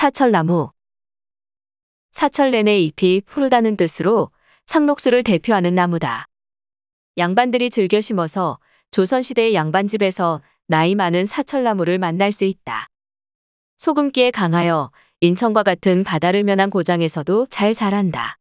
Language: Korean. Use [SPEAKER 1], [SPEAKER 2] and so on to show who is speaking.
[SPEAKER 1] 사철나무. 사철 내내 잎이 푸르다는 뜻으로 상록수를 대표하는 나무다. 양반들이 즐겨 심어서 조선시대의 양반집에서 나이 많은 사철나무를 만날 수 있다. 소금기에 강하여 인천과 같은 바다를 면한 고장에서도 잘 자란다.